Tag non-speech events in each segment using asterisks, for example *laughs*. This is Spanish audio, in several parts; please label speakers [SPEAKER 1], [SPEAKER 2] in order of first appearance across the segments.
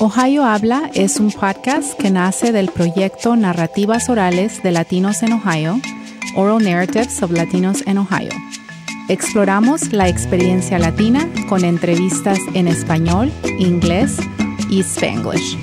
[SPEAKER 1] Ohio Habla es un podcast que nace del proyecto Narrativas Orales de Latinos en Ohio, Oral Narratives of Latinos in Ohio. Exploramos la experiencia latina con entrevistas en español, inglés y spanglish.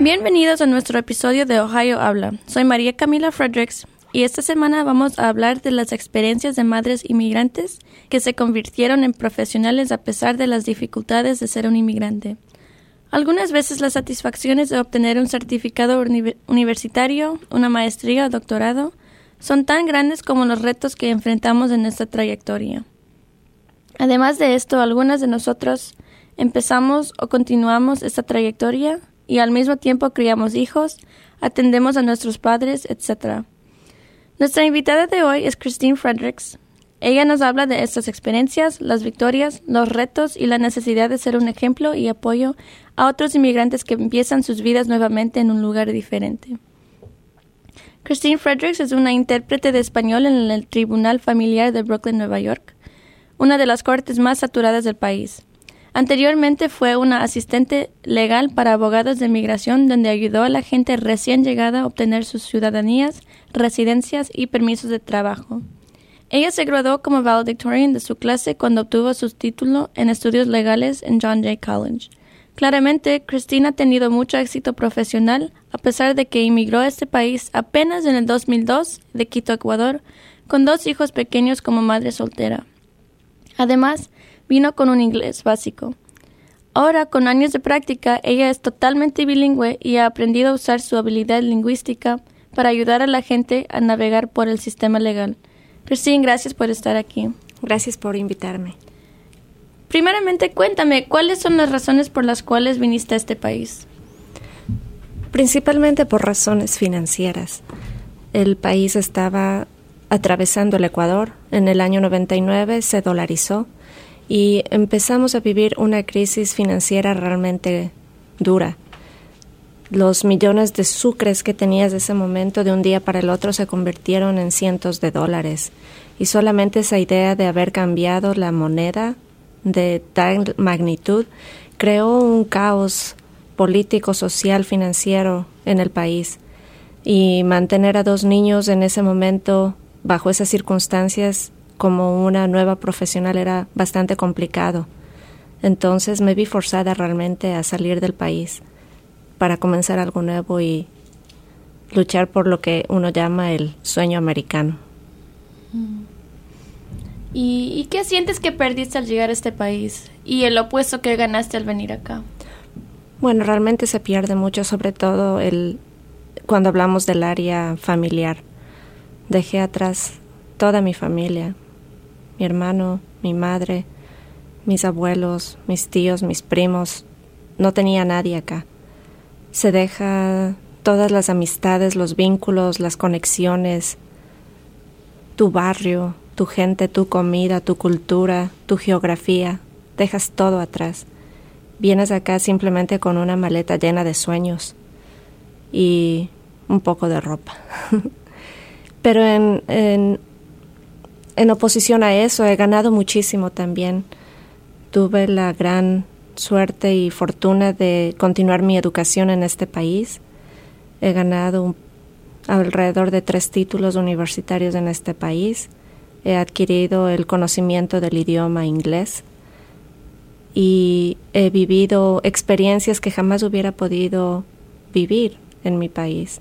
[SPEAKER 2] Bienvenidos a nuestro episodio de Ohio Habla. Soy María Camila Fredericks y esta semana vamos a hablar de las experiencias de madres inmigrantes que se convirtieron en profesionales a pesar de las dificultades de ser un inmigrante. Algunas veces las satisfacciones de obtener un certificado universitario, una maestría o doctorado son tan grandes como los retos que enfrentamos en esta trayectoria. Además de esto, algunas de nosotros empezamos o continuamos esta trayectoria y al mismo tiempo criamos hijos, atendemos a nuestros padres, etc. Nuestra invitada de hoy es Christine Fredericks. Ella nos habla de estas experiencias, las victorias, los retos y la necesidad de ser un ejemplo y apoyo a otros inmigrantes que empiezan sus vidas nuevamente en un lugar diferente. Christine Fredericks es una intérprete de español en el Tribunal Familiar de Brooklyn, Nueva York, una de las cortes más saturadas del país. Anteriormente fue una asistente legal para abogados de migración donde ayudó a la gente recién llegada a obtener sus ciudadanías, residencias y permisos de trabajo. Ella se graduó como valedictorian de su clase cuando obtuvo su título en estudios legales en John Jay College. Claramente, Cristina ha tenido mucho éxito profesional a pesar de que emigró a este país apenas en el 2002 de Quito, Ecuador, con dos hijos pequeños como madre soltera. Además, vino con un inglés básico. Ahora, con años de práctica, ella es totalmente bilingüe y ha aprendido a usar su habilidad lingüística para ayudar a la gente a navegar por el sistema legal. Christine, gracias por estar aquí.
[SPEAKER 3] Gracias por invitarme.
[SPEAKER 2] Primeramente, cuéntame, ¿cuáles son las razones por las cuales viniste a este país?
[SPEAKER 3] Principalmente por razones financieras. El país estaba atravesando el Ecuador. En el año 99 se dolarizó y empezamos a vivir una crisis financiera realmente dura. Los millones de sucres que tenías de ese momento de un día para el otro se convirtieron en cientos de dólares. Y solamente esa idea de haber cambiado la moneda de tal magnitud creó un caos político, social, financiero en el país. Y mantener a dos niños en ese momento bajo esas circunstancias como una nueva profesional era bastante complicado. Entonces me vi forzada realmente a salir del país para comenzar algo nuevo y luchar por lo que uno llama el sueño americano.
[SPEAKER 2] ¿Y, qué sientes que perdiste al llegar a este país y el opuesto que ganaste al venir acá?
[SPEAKER 3] Bueno, realmente se pierde mucho, sobre todo el cuando hablamos del área familiar. Dejé atrás toda mi familia, mi hermano, mi madre, mis abuelos, mis tíos, mis primos. No tenía nadie acá. Se deja todas las amistades, los vínculos, las conexiones, tu barrio, tu gente, tu comida, tu cultura, tu geografía. Dejas todo atrás. Vienes acá simplemente con una maleta llena de sueños y un poco de ropa. *laughs* Pero en, en oposición a eso, he ganado muchísimo también. Tuve la gran suerte y fortuna de continuar mi educación en este país. He ganado alrededor de tres títulos universitarios en este país. He adquirido el conocimiento del idioma inglés y he vivido experiencias que jamás hubiera podido vivir en mi país.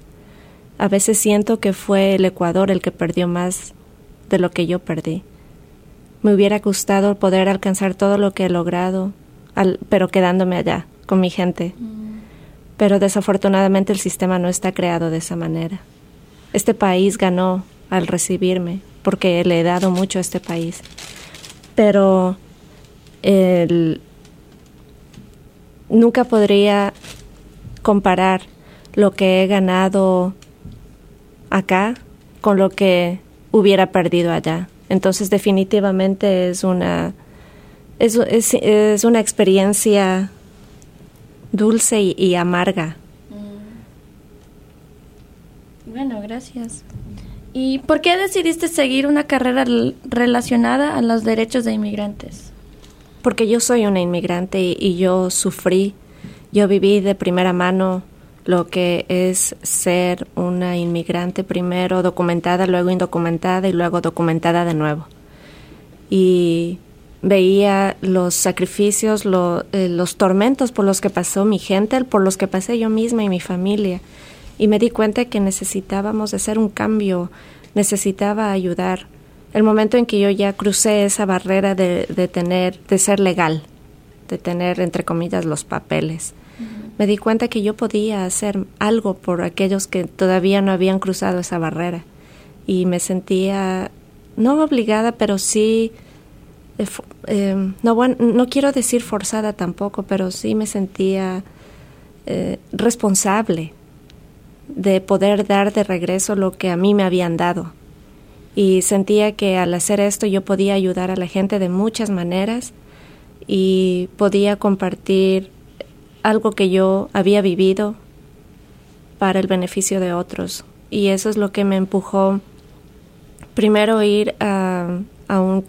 [SPEAKER 3] A veces siento que fue el Ecuador el que perdió más de lo que yo perdí. Me hubiera gustado poder alcanzar todo lo que he logrado, pero quedándome allá, con mi gente. Pero desafortunadamente el sistema no está creado de esa manera. Este país ganó al recibirme, porque le he dado mucho a este país. Pero nunca podría comparar lo que he ganado acá con lo que hubiera perdido allá. Entonces definitivamente es una, es, es, una experiencia dulce y, amarga.
[SPEAKER 2] Mm. Bueno, gracias. ¿Y por qué decidiste seguir una carrera relacionada a los derechos de inmigrantes?
[SPEAKER 3] Porque yo soy una inmigrante y, yo sufrí, yo viví de primera mano lo que es ser una inmigrante primero documentada, luego indocumentada y luego documentada de nuevo. Y veía los sacrificios, eh, los tormentos por los que pasó mi gente, por los que pasé yo misma y mi familia. Y me di cuenta que necesitábamos hacer un cambio, necesitaba ayudar. El momento en que yo ya crucé esa barrera de, de tener, de ser legal, de tener, entre comillas, los papeles, me di cuenta que yo podía hacer algo por aquellos que todavía no habían cruzado esa barrera. Y me sentía, no obligada, pero sí eh, eh, no, no quiero decir forzada tampoco, pero sí me sentía eh, responsable de poder dar de regreso lo que a mí me habían dado. Y sentía que al hacer esto yo podía ayudar a la gente de muchas maneras y podía compartir algo que yo había vivido para el beneficio de otros. Y eso es lo que me empujó primero a ir a, a un,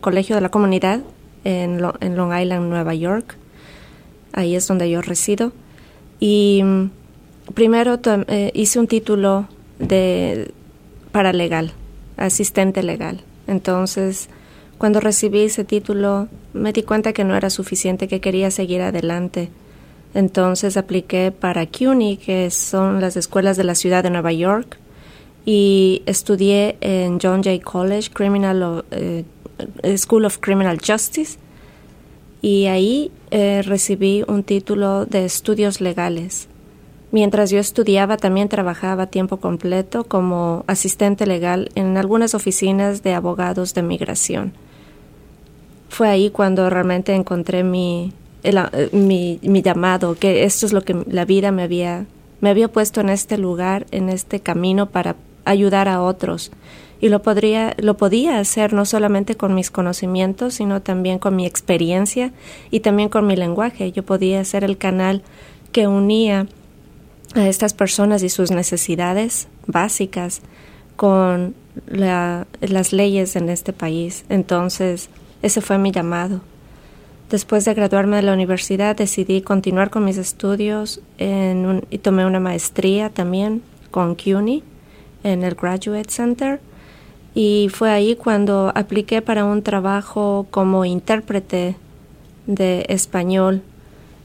[SPEAKER 3] colegio de la comunidad en, Long Island, Nueva York. Ahí es donde yo resido. Y mm, primero eh, hice un título de paralegal, asistente legal. Entonces, cuando recibí ese título, me di cuenta que no era suficiente, que quería seguir adelante. Entonces apliqué para CUNY, que son las escuelas de la ciudad de Nueva York, y estudié en John Jay College, Criminal eh, School of Criminal Justice, y ahí eh, recibí un título de estudios legales. Mientras yo estudiaba, también trabajaba a tiempo completo como asistente legal en algunas oficinas de abogados de migración. Fue ahí cuando realmente encontré mi, eh, mi, mi llamado, que esto es lo que la vida me había, me había puesto en este lugar, en este camino para ayudar a otros. Y lo, podría, lo podía hacer no solamente con mis conocimientos, sino también con mi experiencia y también con mi lenguaje. Yo podía ser el canal que unía a estas personas y sus necesidades básicas con las leyes en este país. Entonces, ese fue mi llamado. Después de graduarme de la universidad, decidí continuar con mis estudios y tomé una maestría también con CUNY en el Graduate Center y fue ahí cuando apliqué para un trabajo como intérprete de español.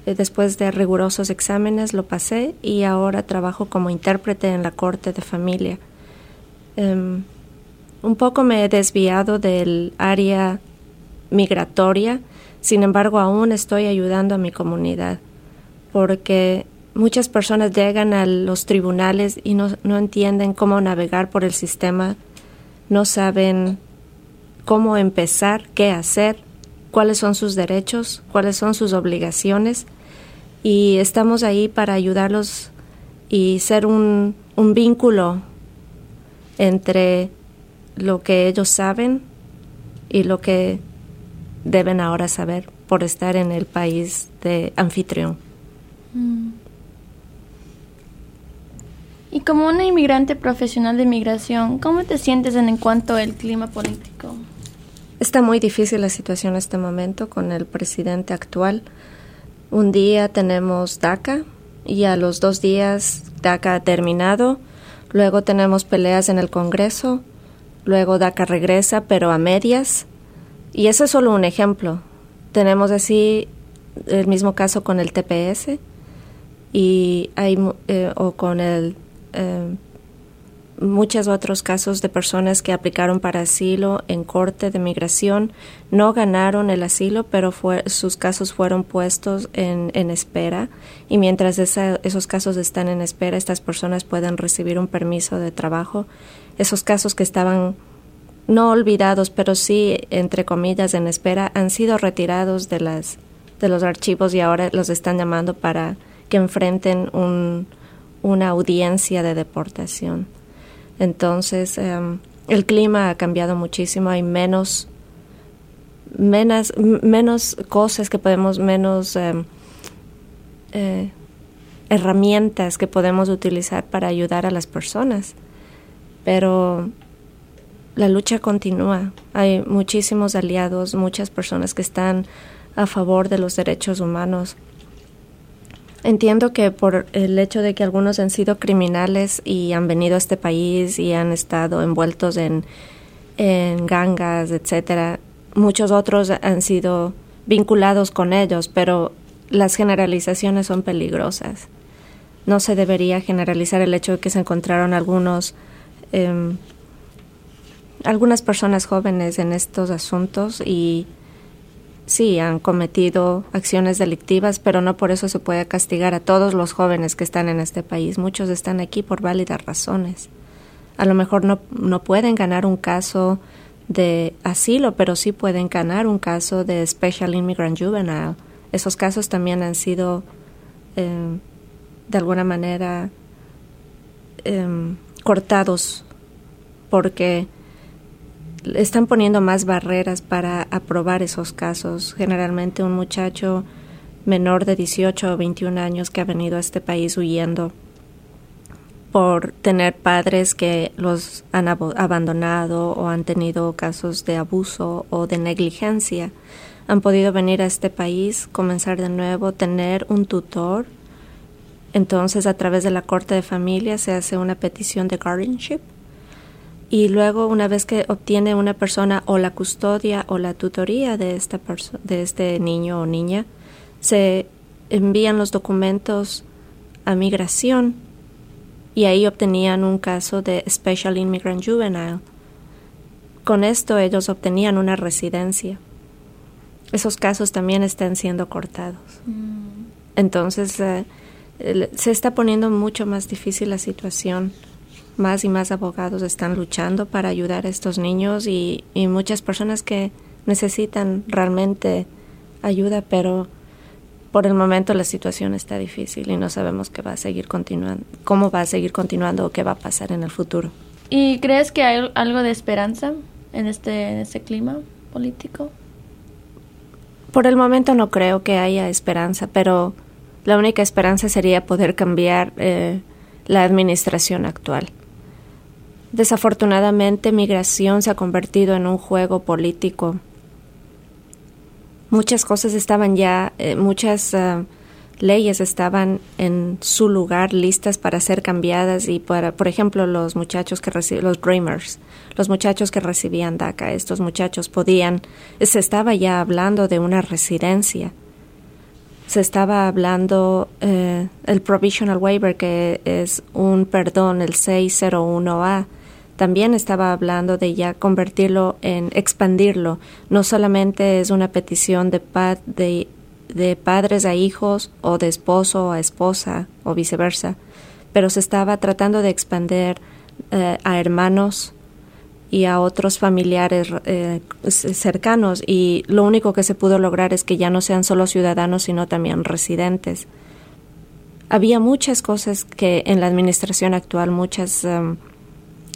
[SPEAKER 3] Eh, después de rigurosos exámenes lo pasé y ahora trabajo como intérprete en la Corte de Familia. Em, un poco me he desviado del área migratoria, sin embargo aún estoy ayudando a mi comunidad porque muchas personas llegan a los tribunales y no, no entienden cómo navegar por el sistema, no saben cómo empezar, qué hacer, cuáles son sus derechos, cuáles son sus obligaciones. Y estamos ahí para ayudarlos y ser un, un vínculo entre lo que ellos saben y lo que deben ahora saber por estar en el país de anfitrión. Mm.
[SPEAKER 2] Y como una inmigrante profesional de migración, ¿cómo te sientes en, cuanto al clima político?
[SPEAKER 3] Está muy difícil la situación en este momento con el presidente actual. Un día tenemos DACA y a los dos días DACA ha terminado. Luego tenemos peleas en el Congreso. Luego DACA regresa, pero a medias. Y ese es solo un ejemplo. Tenemos así el mismo caso con el TPS y hay, eh, o con el eh, muchos otros casos de personas que aplicaron para asilo en corte de migración no ganaron el asilo, pero sus casos fueron puestos en, espera y mientras esos casos están en espera, estas personas pueden recibir un permiso de trabajo. Esos casos que estaban no olvidados, pero sí, entre comillas, en espera, han sido retirados de, las, de los archivos y ahora los están llamando para que enfrenten un, una audiencia de deportación. Entonces, em, el clima ha cambiado muchísimo, hay menos, menos, menos cosas que podemos, menos em, eh, herramientas que podemos utilizar para ayudar a las personas. pero la lucha continúa. Hay muchísimos aliados, muchas personas que están a favor de los derechos humanos. Entiendo que por el hecho de que algunos han sido criminales y han venido a este país y han estado envueltos en, en gangas, etcétera, muchos otros han sido vinculados con ellos, pero las generalizaciones son peligrosas. No se debería generalizar el hecho de que se encontraron algunos em, algunas personas jóvenes en estos asuntos y sí han cometido acciones delictivas, pero no por eso se puede castigar a todos los jóvenes que están en este país. Muchos están aquí por válidas razones. A lo mejor no, no pueden ganar un caso de asilo, pero sí pueden ganar un caso de Special Immigrant Juvenile. Esos casos también han sido eh, de alguna manera em, cortados porque están poniendo más barreras para aprobar esos casos. Generalmente un muchacho menor de 18 o 21 años que ha venido a este país huyendo por tener padres que los han abandonado o han tenido casos de abuso o de negligencia, han podido venir a este país, comenzar de nuevo, tener un tutor. Entonces, a través de la Corte de Familia se hace una petición de guardianship y luego una vez que obtiene una persona o la custodia o la tutoría de esta de este niño o niña se envían los documentos a migración y ahí obtenían un caso de Special Immigrant Juvenile. Con esto ellos obtenían una residencia. Esos casos también están siendo cortados. Mm. Entonces eh, se está poniendo mucho más difícil la situación más y más abogados están luchando para ayudar a estos niños y, muchas personas que necesitan realmente ayuda, pero por el momento la situación está difícil y no sabemos qué va a seguir continuando, cómo va a seguir continuando o qué va a pasar en el futuro.
[SPEAKER 2] ¿Y crees que hay algo de esperanza en este, en este clima político?
[SPEAKER 3] Por el momento no creo que haya esperanza, pero la única esperanza sería poder cambiar eh, la administración actual. Desafortunadamente, migración se ha convertido en un juego político. Muchas cosas estaban ya, eh, muchas eh, leyes estaban en su lugar listas para ser cambiadas y para, por ejemplo, los muchachos que reciben, los Dreamers, los muchachos que recibían DACA, estos muchachos podían, se estaba ya hablando de una residencia. Se estaba hablando eh, el Provisional Waiver, que es un perdón, el 601A, también estaba hablando de ya convertirlo en expandirlo. No solamente es una petición de, de, de padres a hijos o de esposo a esposa o viceversa, pero se estaba tratando de expandir eh, a hermanos y a otros familiares eh, cercanos y lo único que se pudo lograr es que ya no sean solo ciudadanos sino también residentes. Había muchas cosas que en la administración actual, muchas em,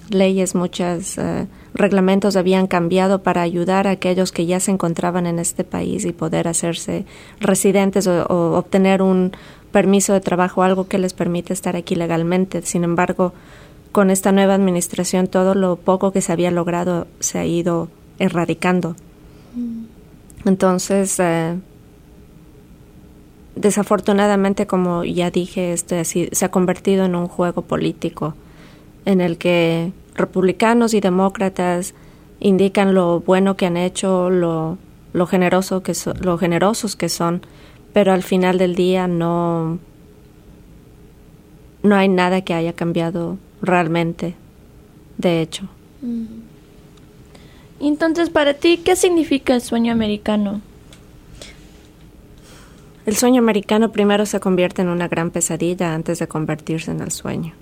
[SPEAKER 3] leyes, muchos eh, reglamentos habían cambiado para ayudar a aquellos que ya se encontraban en este país y poder hacerse residentes o, obtener un permiso de trabajo, algo que les permite estar aquí legalmente. Sin embargo, con esta nueva administración todo lo poco que se había logrado se ha ido erradicando. Mm. Entonces, eh, desafortunadamente, como ya dije, este se ha convertido en un juego político en el que republicanos y demócratas indican lo bueno que han hecho, lo, lo, generoso que lo generosos que son, pero al final del día no, no hay nada que haya cambiado realmente, de hecho. Mm.
[SPEAKER 2] Entonces, para ti, ¿qué significa el sueño americano?
[SPEAKER 3] El sueño americano primero se convierte en una gran pesadilla antes de convertirse en el sueño.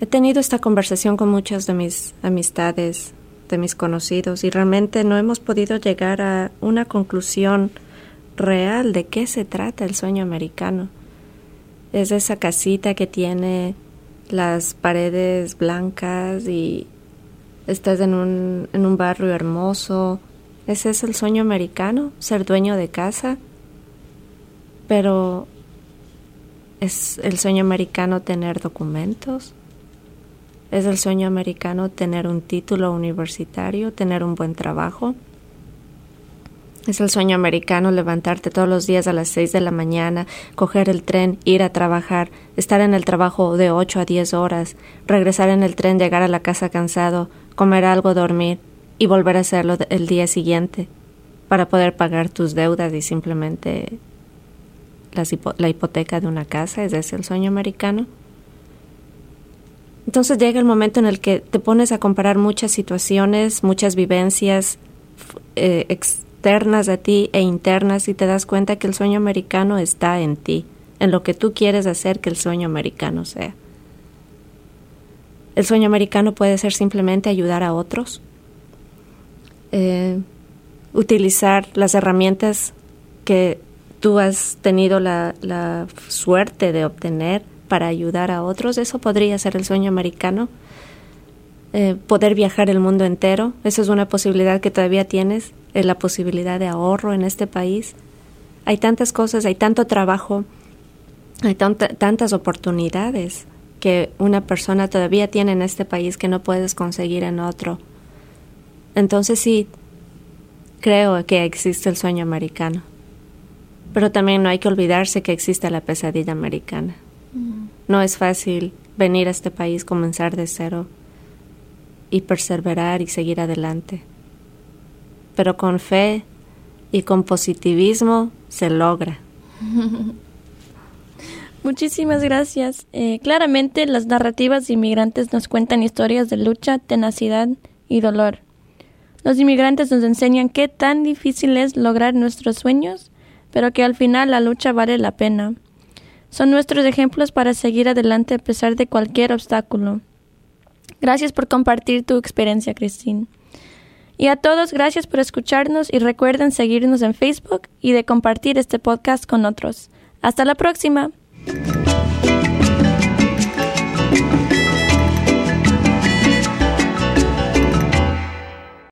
[SPEAKER 3] He tenido esta conversación con muchas de mis amistades, de mis conocidos, y realmente no hemos podido llegar a una conclusión real de qué se trata el sueño americano. Es esa casita que tiene las paredes blancas y estás en un, en un barrio hermoso. ¿Ese es el sueño americano? ¿Ser dueño de casa? Pero ¿es el sueño americano tener documentos? Es el sueño americano tener un título universitario, tener un buen trabajo. Es el sueño americano levantarte todos los días a las seis de la mañana, coger el tren, ir a trabajar, estar en el trabajo de ocho a diez horas, regresar en el tren, llegar a la casa cansado, comer algo, dormir y volver a hacerlo el día siguiente para poder pagar tus deudas y simplemente la hipoteca de una casa. ¿Es ese el sueño americano? Entonces llega el momento en el que te pones a comparar muchas situaciones, muchas vivencias eh, externas a ti e internas y te das cuenta que el sueño americano está en ti, en lo que tú quieres hacer que el sueño americano sea. El sueño americano puede ser simplemente ayudar a otros, eh, utilizar las herramientas que tú has tenido la, la suerte de obtener para ayudar a otros, eso podría ser el sueño americano. Eh, poder viajar el mundo entero, eso es una posibilidad que todavía tienes, es la posibilidad de ahorro en este país. Hay tantas cosas, hay tanto trabajo, hay tantas oportunidades que una persona todavía tiene en este país que no puedes conseguir en otro. Entonces sí, creo que existe el sueño americano. Pero también no hay que olvidarse que existe la pesadilla americana. No es fácil venir a este país, comenzar de cero y perseverar y seguir adelante. Pero con fe y con positivismo se logra. *laughs*
[SPEAKER 2] Muchísimas gracias. Eh, claramente las narrativas de inmigrantes nos cuentan historias de lucha, tenacidad y dolor. Los inmigrantes nos enseñan qué tan difícil es lograr nuestros sueños, pero que al final la lucha vale la pena. Son nuestros ejemplos para seguir adelante a pesar de cualquier obstáculo. Gracias por compartir tu experiencia, Christine. Y a todos, gracias por escucharnos y recuerden seguirnos en Facebook y de compartir este podcast con otros. Hasta la próxima.